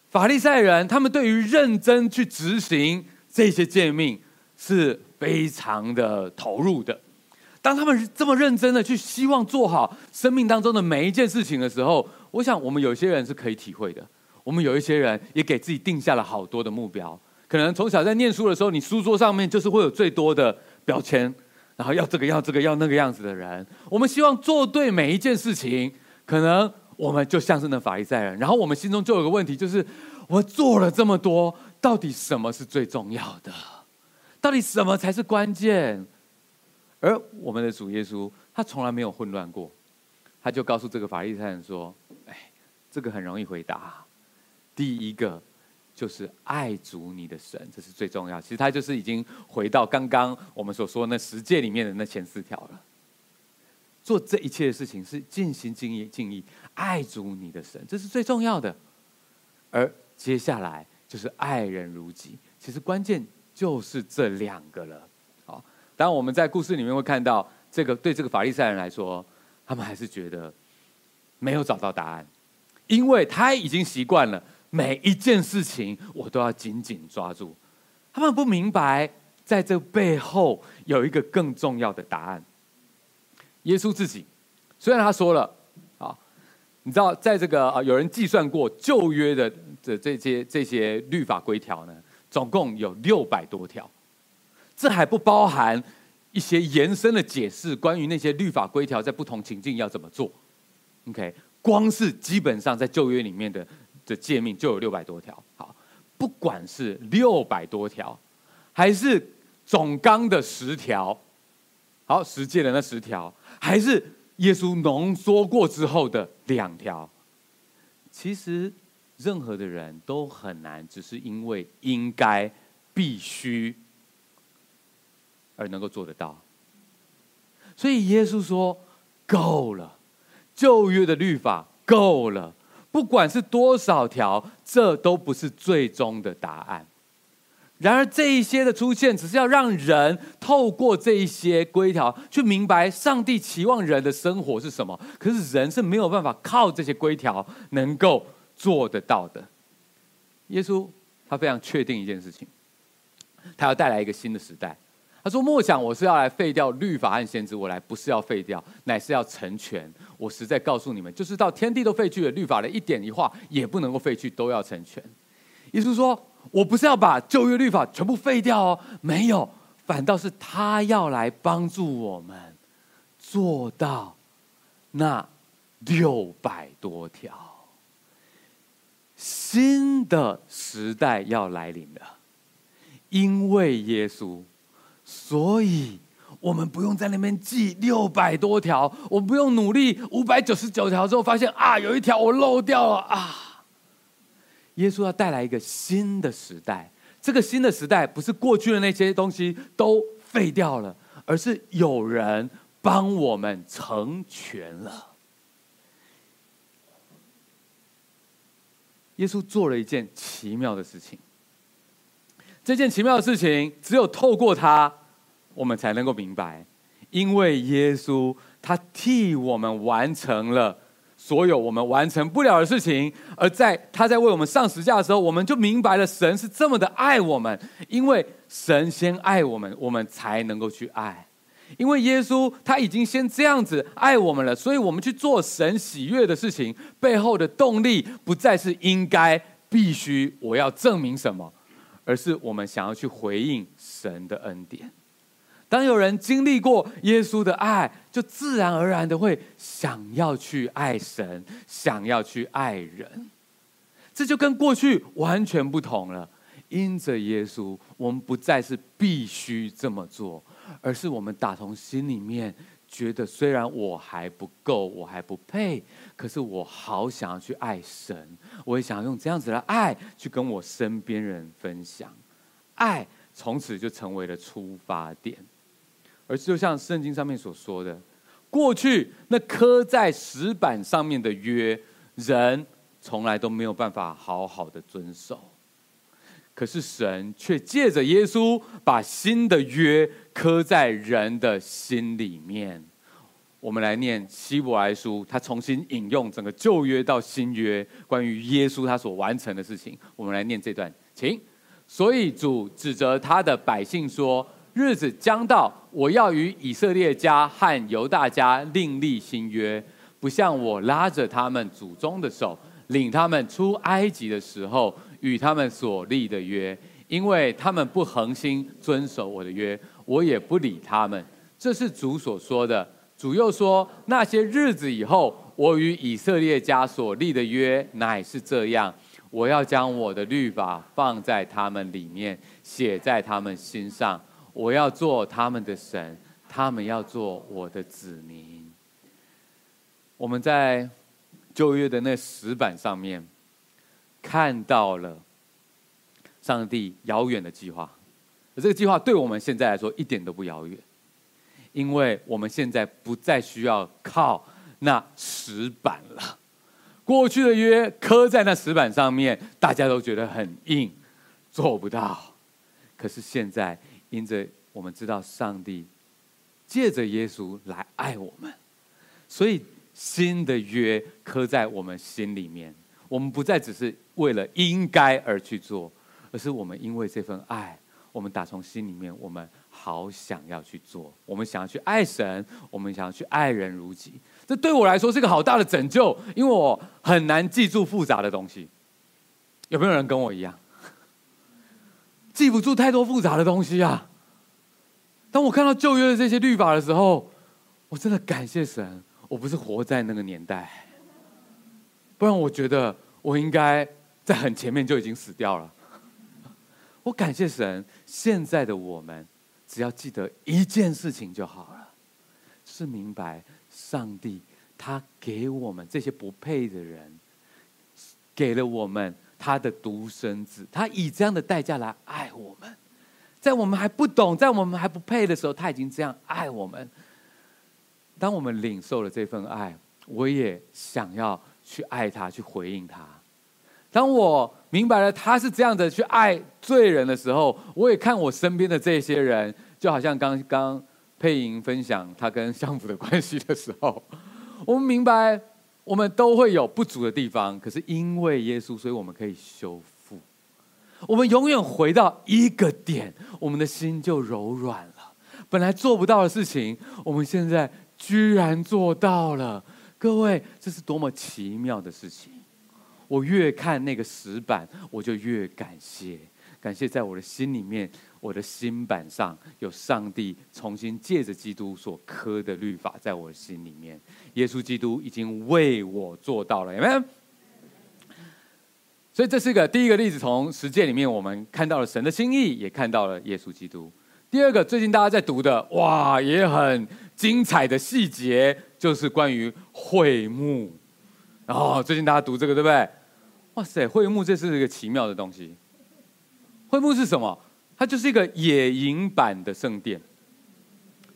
法利赛人他们对于认真去执行这些诫命是非常的投入的。当他们这么认真的去希望做好生命当中的每一件事情的时候，我想我们有些人是可以体会的。我们有一些人也给自己定下了好多的目标。可能从小在念书的时候，你书桌上面就是会有最多的标签，然后要这个要这个要那个样子的人。我们希望做对每一件事情，可能我们就像是那法利赛人。然后我们心中就有个问题，就是我做了这么多，到底什么是最重要的？到底什么才是关键？而我们的主耶稣，他从来没有混乱过，他就告诉这个法利赛人说：“哎，这个很容易回答。第一个就是爱主你的神，这是最重要。其实他就是已经回到刚刚我们所说那十诫里面的那前四条了。做这一切的事情是尽心尽意尽意爱主你的神，这是最重要的。而接下来就是爱人如己，其实关键就是这两个了。”好当然，我们在故事里面会看到，这个对这个法利赛人来说，他们还是觉得没有找到答案，因为他已经习惯了每一件事情我都要紧紧抓住。他们不明白，在这背后有一个更重要的答案。耶稣自己虽然他说了啊，你知道，在这个啊，有人计算过旧约的这这些这些律法规条呢，总共有六百多条。这还不包含一些延伸的解释，关于那些律法规条在不同情境要怎么做。OK，光是基本上在旧约里面的的诫命就有六百多条。好，不管是六百多条，还是总纲的十条，好，十诫的那十条，还是耶稣浓缩过之后的两条，其实任何的人都很难，只是因为应该、必须而能够做得到。所以耶稣说：“够了，旧约的律法够了，不管是多少条，这都不是最终的答案。然而这一些的出现，只是要让人透过这一些规条去明白上帝期望人的生活是什么。可是人是没有办法靠这些规条能够做得到的。耶稣他非常确定一件事情，他要带来一个新的时代。”他说：“莫想我是要来废掉律法和先知，我来不是要废掉，乃是要成全。我实在告诉你们，就是到天地都废去了，律法的一点一画也不能够废去，都要成全。”耶稣说：“我不是要把旧约律法全部废掉哦，没有，反倒是他要来帮助我们做到那六百多条。新的时代要来临了，因为耶稣。”所以，我们不用在那边记六百多条，我不用努力五百九十九条之后，发现啊，有一条我漏掉了啊。耶稣要带来一个新的时代，这个新的时代不是过去的那些东西都废掉了，而是有人帮我们成全了。耶稣做了一件奇妙的事情，这件奇妙的事情只有透过他。我们才能够明白，因为耶稣他替我们完成了所有我们完成不了的事情，而在他在为我们上十架的时候，我们就明白了神是这么的爱我们，因为神先爱我们，我们才能够去爱。因为耶稣他已经先这样子爱我们了，所以我们去做神喜悦的事情，背后的动力不再是应该、必须、我要证明什么，而是我们想要去回应神的恩典。当有人经历过耶稣的爱，就自然而然的会想要去爱神，想要去爱人。这就跟过去完全不同了。因着耶稣，我们不再是必须这么做，而是我们打从心里面觉得，虽然我还不够，我还不配，可是我好想要去爱神，我也想要用这样子的爱去跟我身边人分享。爱从此就成为了出发点。而是就像圣经上面所说的，过去那刻在石板上面的约，人从来都没有办法好好的遵守。可是神却借着耶稣，把新的约刻在人的心里面。我们来念希伯来书，他重新引用整个旧约到新约关于耶稣他所完成的事情。我们来念这段，请。所以主指责他的百姓说。日子将到，我要与以色列家和犹大家另立新约，不像我拉着他们祖宗的手，领他们出埃及的时候与他们所立的约，因为他们不恒心遵守我的约，我也不理他们。这是主所说的。主又说：那些日子以后，我与以色列家所立的约乃是这样，我要将我的律法放在他们里面，写在他们心上。我要做他们的神，他们要做我的子民。我们在旧约的那石板上面看到了上帝遥远的计划，而这个计划对我们现在来说一点都不遥远，因为我们现在不再需要靠那石板了。过去的约刻在那石板上面，大家都觉得很硬，做不到。可是现在。因着我们知道上帝借着耶稣来爱我们，所以新的约刻在我们心里面。我们不再只是为了应该而去做，而是我们因为这份爱，我们打从心里面，我们好想要去做。我们想要去爱神，我们想要去爱人如己。这对我来说是个好大的拯救，因为我很难记住复杂的东西。有没有人跟我一样？记不住太多复杂的东西啊！当我看到旧约的这些律法的时候，我真的感谢神，我不是活在那个年代，不然我觉得我应该在很前面就已经死掉了。我感谢神，现在的我们只要记得一件事情就好了，是明白上帝他给我们这些不配的人，给了我们他的独生子，他以这样的代价来爱我们，在我们还不懂，在我们还不配的时候，他已经这样爱我们。当我们领受了这份爱，我也想要去爱他，去回应他。当我明白了他是这样的去爱罪人的时候，我也看我身边的这些人，就好像刚刚佩莹分享他跟相府的关系的时候，我们明白我们都会有不足的地方，可是因为耶稣，所以我们可以修复。我们永远回到一个点，我们的心就柔软了。本来做不到的事情，我们现在居然做到了。各位，这是多么奇妙的事情！我越看那个石板，我就越感谢，感谢在我的心里面，我的心板上有上帝重新借着基督所刻的律法，在我的心里面，耶稣基督已经为我做到了，有没有？所以这是一个第一个例子，从实践里面我们看到了神的心意，也看到了耶稣基督。第二个，最近大家在读的，哇，也很精彩的细节，就是关于会幕。哦，最近大家读这个，对不对？哇塞，会幕这是一个奇妙的东西。会幕是什么？它就是一个野营版的圣殿，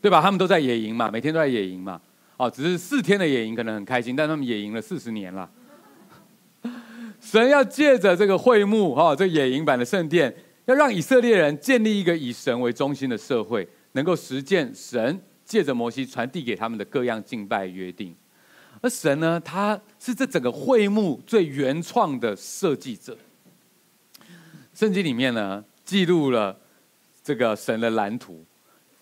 对吧？他们都在野营嘛，每天都在野营嘛。哦，只是四天的野营可能很开心，但他们野营了四十年了。神要借着这个会幕，哈，这野营版的圣殿，要让以色列人建立一个以神为中心的社会，能够实践神借着摩西传递给他们的各样敬拜约定。而神呢，他是这整个会幕最原创的设计者。圣经里面呢，记录了这个神的蓝图，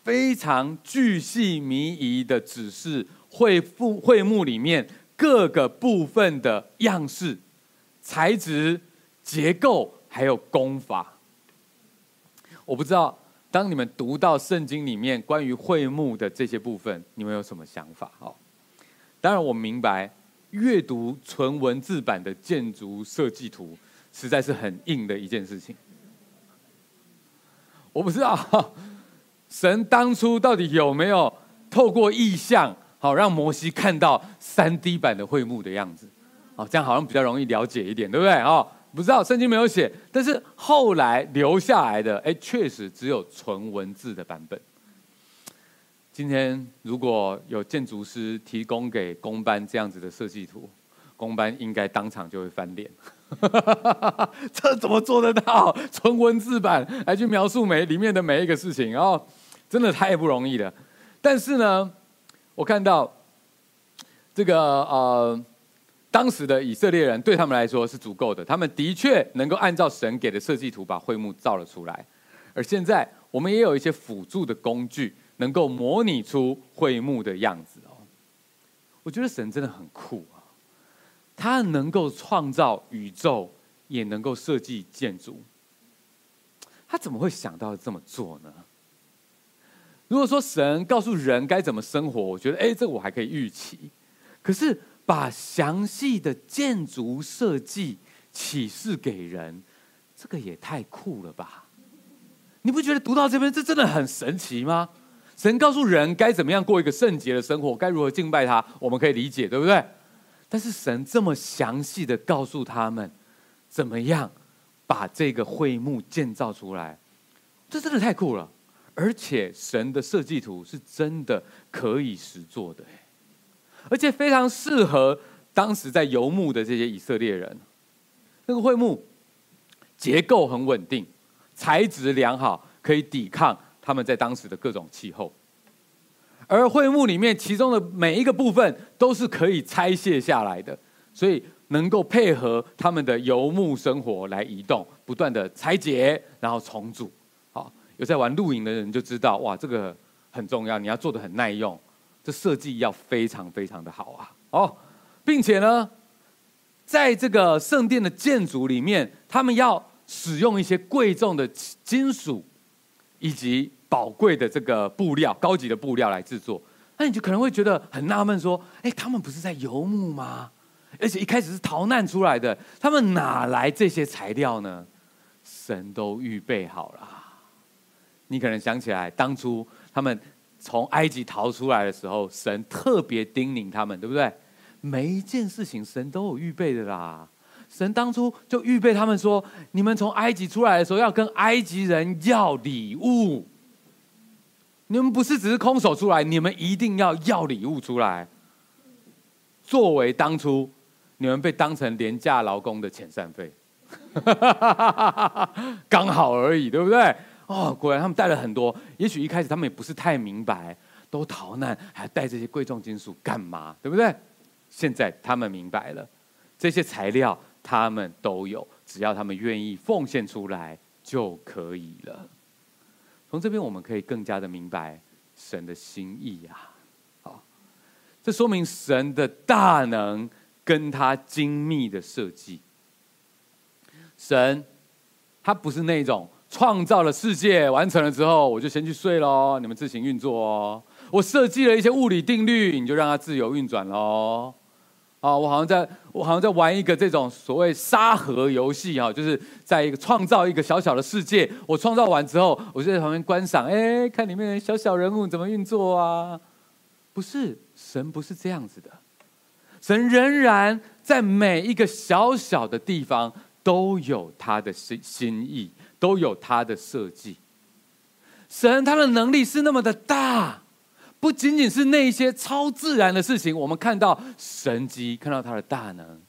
非常巨细靡遗的指示会幕会幕里面各个部分的样式、材质、结构，还有工法。我不知道，当你们读到圣经里面关于会幕的这些部分，你们有什么想法？哦。当然，我明白阅读纯文字版的建筑设计图实在是很硬的一件事情。我不知道 神当初到底有没有透过意象，好让摩西看到三 D 版的会幕的样子，哦，这样好像比较容易了解一点，对不对？哦，不知道圣经没有写，但是后来留下来的，哎，确实只有纯文字的版本。今天如果有建筑师提供给工班这样子的设计图，工班应该当场就会翻脸。这怎么做得到？纯文字版来去描述每里面的每一个事情，然哦，真的太不容易了。但是呢，我看到这个呃，当时的以色列人对他们来说是足够的，他们的确能够按照神给的设计图把会幕造了出来。而现在我们也有一些辅助的工具。能够模拟出会幕的样子哦，我觉得神真的很酷！他能够创造宇宙，也能够设计建筑，他怎么会想到这么做呢？如果说神告诉人该怎么生活，我觉得哎，这我还可以预期。可是把详细的建筑设计启示给人，这个也太酷了吧？你不觉得读到这边，这真的很神奇吗？神告诉人该怎么样过一个圣洁的生活，该如何敬拜他，我们可以理解，对不对？但是神这么详细的告诉他们，怎么样把这个会幕建造出来，这真的太酷了。而且神的设计图是真的可以实做的，而且非常适合当时在游牧的这些以色列人。那个会幕结构很稳定，材质良好，可以抵抗。他们在当时的各种气候，而会幕里面其中的每一个部分都是可以拆卸下来的，所以能够配合他们的游牧生活来移动，不断的拆解，然后重组。好，有在玩露营的人就知道，哇，这个很重要，你要做的很耐用，这设计要非常非常的好啊。哦，并且呢，在这个圣殿的建筑里面，他们要使用一些贵重的金属。以及宝贵的这个布料，高级的布料来制作，那你就可能会觉得很纳闷，说：哎，他们不是在游牧吗？而且一开始是逃难出来的，他们哪来这些材料呢？神都预备好了。你可能想起来，当初他们从埃及逃出来的时候，神特别叮咛他们，对不对？每一件事情神都有预备的啦。神当初就预备他们说：你们从埃及出来的时候，要跟埃及人要礼物。你们不是只是空手出来，你们一定要要礼物出来，作为当初你们被当成廉价劳工的遣散费，刚好而已，对不对？哦，果然他们带了很多。也许一开始他们也不是太明白，都逃难还带这些贵重金属干嘛？对不对？现在他们明白了，这些材料他们都有，只要他们愿意奉献出来就可以了。从这边我们可以更加的明白神的心意呀。好，这说明神的大能跟他精密的设计。神他不是那种。创造了世界，完成了之后，我就先去睡喽。你们自行运作哦。我设计了一些物理定律，你就让它自由运转喽。啊，我好像在，我好像在玩一个这种所谓沙盒游戏啊，就是在一个创造一个小小的世界。我创造完之后，我就在旁边观赏，哎，看里面的小小人物怎么运作啊？不是，神不是这样子的。神仍然在每一个小小的地方都有他的心心意。都有他的设计，神他的能力是那么的大，不仅仅是那些超自然的事情，我们看到神迹，看到他的大能，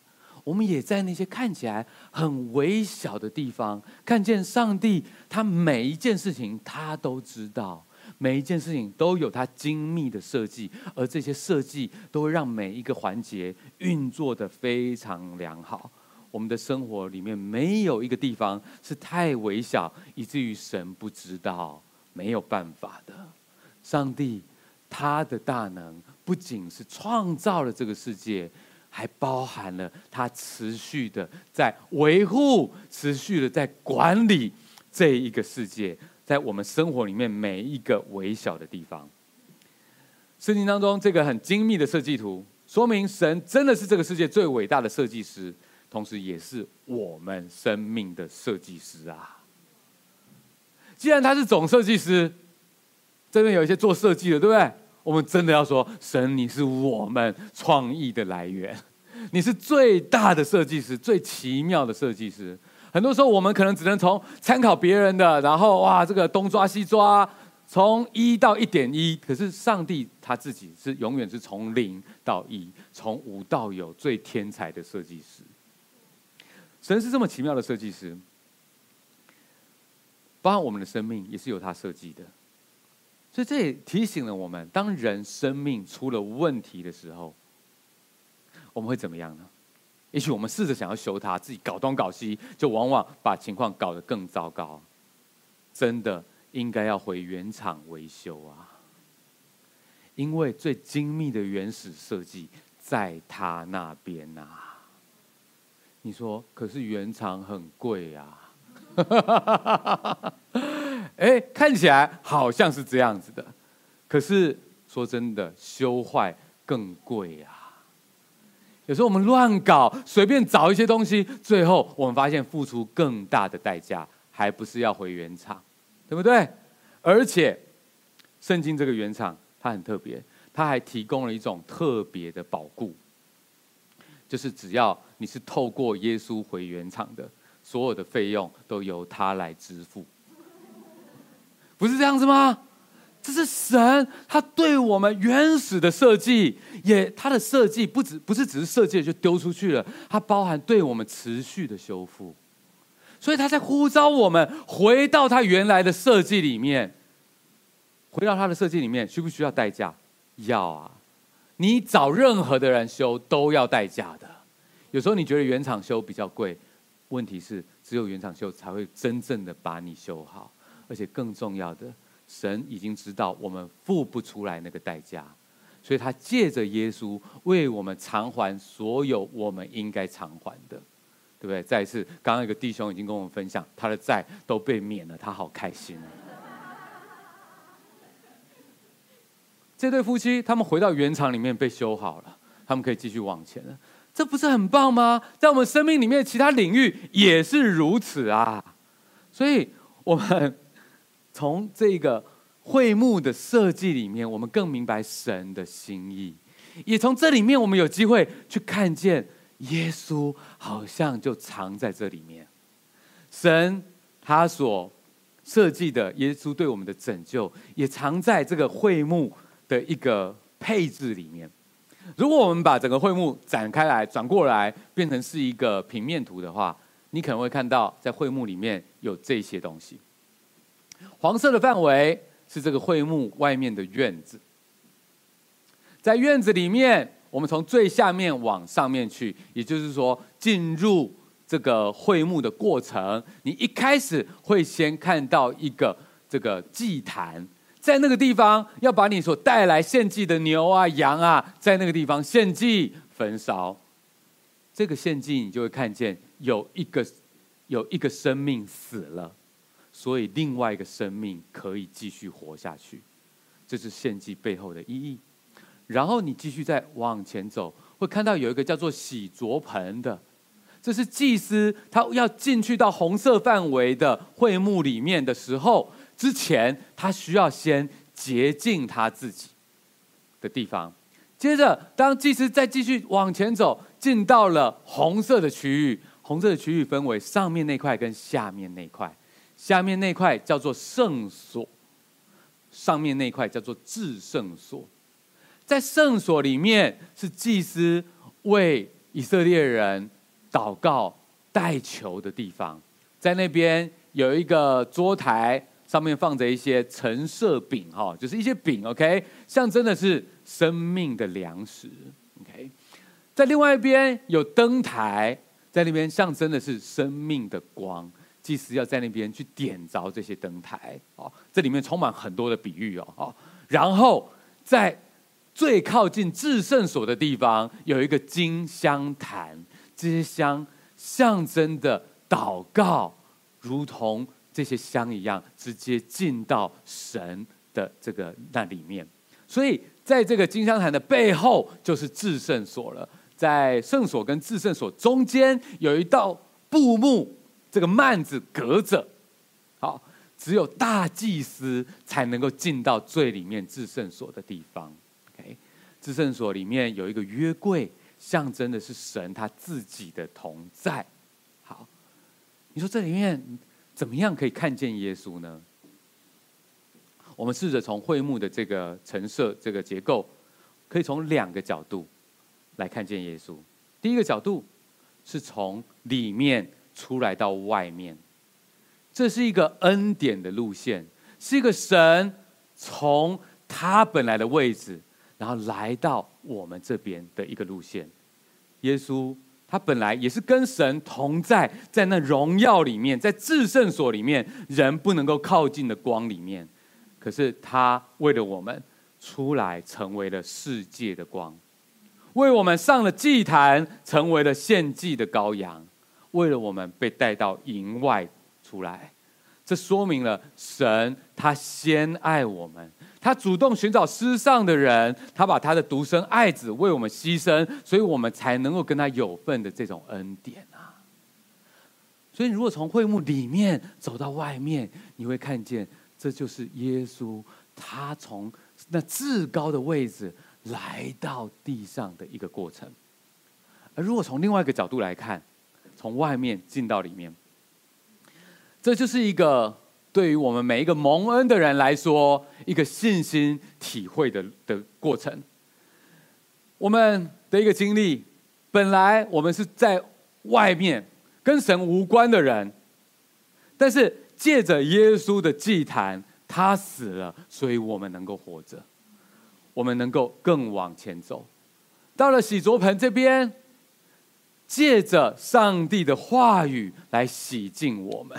我们也在那些看起来很微小的地方，看见上帝，他每一件事情他都知道，每一件事情都有他精密的设计，而这些设计都会让每一个环节运作得非常良好。我们的生活里面没有一个地方是太微小，以至于神不知道，没有办法的。上帝他的大能不仅是创造了这个世界，还包含了他持续的在维护、持续的在管理这一个世界，在我们生活里面每一个微小的地方。圣经当中这个很精密的设计图，说明神真的是这个世界最伟大的设计师。同时，也是我们生命的设计师啊！既然他是总设计师，这边有一些做设计的，对不对？我们真的要说，神，你是我们创意的来源，你是最大的设计师，最奇妙的设计师。很多时候，我们可能只能从参考别人的，然后哇，这个东抓西抓，从一到一点一。可是上帝他自己是永远是从零到一，从无到有，最天才的设计师。神是这么奇妙的设计师，包括我们的生命也是由他设计的，所以这也提醒了我们：当人生命出了问题的时候，我们会怎么样呢？也许我们试着想要修它，自己搞东搞西，就往往把情况搞得更糟糕。真的应该要回原厂维修啊，因为最精密的原始设计在他那边、啊。你说，可是原厂很贵呀，哎，看起来好像是这样子的，可是说真的，修坏更贵呀。有时候我们乱搞，随便找一些东西，最后我们发现付出更大的代价，还不是要回原厂，对不对？而且，圣经这个原厂它很特别，它还提供了一种特别的保固。就是只要你是透过耶稣回原厂的，所有的费用都由他来支付，不是这样子吗？这是神他对我们原始的设计，也他的设计不止不是只是设计就丢出去了，它包含对我们持续的修复，所以他在呼召我们回到他原来的设计里面，回到他的设计里面，需不需要代价？要啊。你找任何的人修都要代价的，有时候你觉得原厂修比较贵，问题是只有原厂修才会真正的把你修好，而且更重要的，神已经知道我们付不出来那个代价，所以他借着耶稣为我们偿还所有我们应该偿还的，对不对？再一次，刚刚一个弟兄已经跟我们分享，他的债都被免了，他好开心。这对夫妻，他们回到原厂里面被修好了，他们可以继续往前了。这不是很棒吗？在我们生命里面，其他领域也是如此啊。所以，我们从这个会幕的设计里面，我们更明白神的心意；也从这里面，我们有机会去看见耶稣，好像就藏在这里面。神他所设计的耶稣对我们的拯救，也藏在这个会幕的一个配置里面。如果我们把整个会幕展开来，转过来，变成是一个平面图的话，你可能会看到，在会幕里面有这些东西。黄色的范围是这个会幕外面的院子，在院子里面，我们从最下面往上面去，也就是说，进入这个会幕的过程，你一开始会先看到一个这个祭坛。在那个地方，要把你所带来献祭的牛啊、羊啊，在那个地方献祭焚烧。这个献祭，你就会看见有一个有一个生命死了，所以另外一个生命可以继续活下去。这是献祭背后的意义。然后你继续再往前走，会看到有一个叫做洗濯盆的，这是祭司他要进去到红色范围的会幕里面的时候。之前，他需要先洁净他自己的地方。接着，当祭司再继续往前走，进到了红色的区域。红色的区域分为上面那块跟下面那块。下面那块叫做圣所，上面那块叫做至圣所。在圣所里面，是祭司为以色列人祷告、代求的地方。在那边有一个桌台。上面放着一些橙色饼，哈，就是一些饼，OK，象征的是生命的粮食，OK。在另外一边有灯台，在那边象征的是生命的光，祭司要在那边去点着这些灯台，哦，这里面充满很多的比喻哦，然后在最靠近至圣所的地方有一个金香坛，这些香象征的祷告，如同。这些香一样，直接进到神的这个那里面。所以，在这个金香坛的背后，就是至圣所了。在圣所跟至圣所中间，有一道布幕，这个幔子隔着。好，只有大祭司才能够进到最里面至圣所的地方。OK，至圣所里面有一个约柜，象征的是神他自己的同在。好，你说这里面。怎么样可以看见耶稣呢？我们试着从会幕的这个陈设、这个结构，可以从两个角度来看见耶稣。第一个角度是从里面出来到外面，这是一个恩典的路线，是一个神从他本来的位置，然后来到我们这边的一个路线。耶稣。他本来也是跟神同在，在那荣耀里面，在至圣所里面，人不能够靠近的光里面。可是他为了我们出来，成为了世界的光；为我们上了祭坛，成为了献祭的羔羊；为了我们被带到营外出来。这说明了神他先爱我们。他主动寻找失丧的人，他把他的独生爱子为我们牺牲，所以我们才能够跟他有份的这种恩典啊！所以，如果从会幕里面走到外面，你会看见，这就是耶稣他从那至高的位置来到地上的一个过程。而如果从另外一个角度来看，从外面进到里面，这就是一个。对于我们每一个蒙恩的人来说，一个信心体会的的过程。我们的一个经历，本来我们是在外面跟神无关的人，但是借着耶稣的祭坛，他死了，所以我们能够活着，我们能够更往前走。到了洗濯盆这边，借着上帝的话语来洗净我们。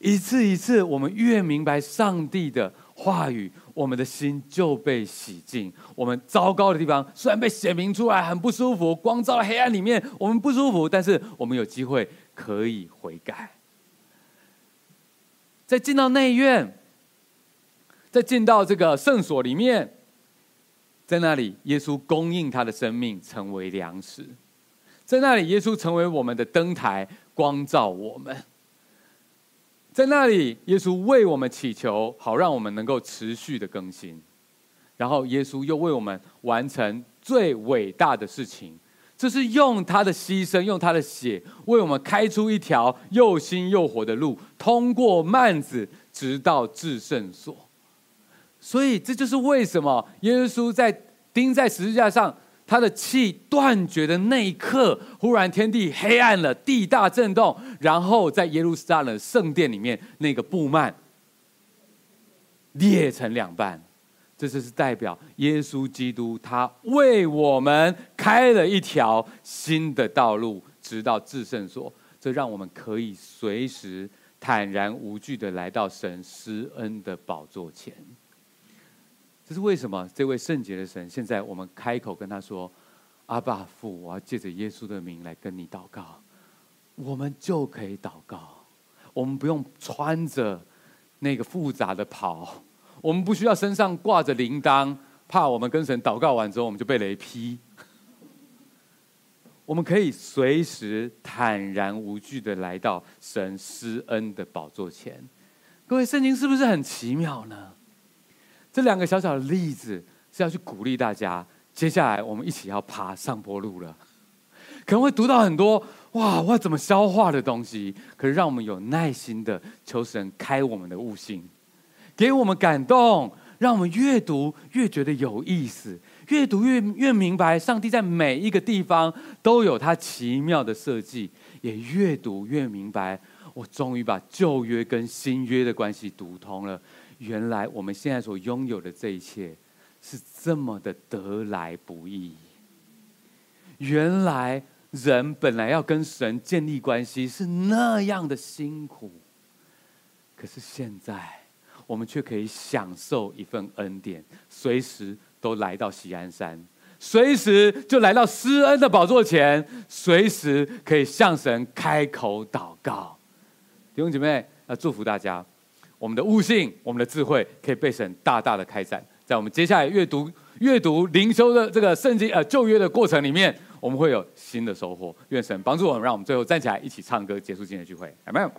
一次一次，我们越明白上帝的话语，我们的心就被洗净。我们糟糕的地方虽然被显明出来，很不舒服，光照黑暗里面，我们不舒服，但是我们有机会可以悔改。再进到内院，再进到这个圣所里面，在那里，耶稣供应他的生命成为粮食；在那里，耶稣成为我们的灯台，光照我们；在那里，耶稣为我们祈求，好让我们能够持续的更新。然后，耶稣又为我们完成最伟大的事情，这是用他的牺牲，用他的血，为我们开出一条又新又活的路，通过幔子，直到至圣所。所以，这就是为什么耶稣在钉在十字架上，他的气断绝的那一刻，忽然天地黑暗了，地大震动，然后在耶路撒冷圣殿里面，那个布幔裂成两半。这就是代表耶稣基督，他为我们开了一条新的道路，直到至圣所。这让我们可以随时坦然无惧的来到神施恩的宝座前。这是为什么？这位圣洁的神，现在我们开口跟他说：“阿爸父，我要借着耶稣的名来跟你祷告。”我们就可以祷告，我们不用穿着那个复杂的袍，我们不需要身上挂着铃铛，怕我们跟神祷告完之后我们就被雷劈。我们可以随时坦然无惧的来到神施恩的宝座前。各位，圣经是不是很奇妙呢？这两个小小的例子是要去鼓励大家。接下来我们一起要爬上坡路了，可能会读到很多哇，我怎么消化的东西。可是让我们有耐心的求神开我们的悟性，给我们感动，让我们越读越觉得有意思，越读越越明白上帝在每一个地方都有他奇妙的设计，也越读越明白，我终于把旧约跟新约的关系读通了。原来我们现在所拥有的这一切是这么的得来不易。原来人本来要跟神建立关系是那样的辛苦，可是现在我们却可以享受一份恩典，随时都来到喜安山，随时就来到施恩的宝座前，随时可以向神开口祷告。弟兄姐妹，要祝福大家。我们的悟性，我们的智慧，可以被神大大的开展。在我们接下来阅读、阅读灵修的这个圣经呃旧约的过程里面，我们会有新的收获。愿神帮助我们，让我们最后站起来一起唱歌，结束今天的聚会。有没有。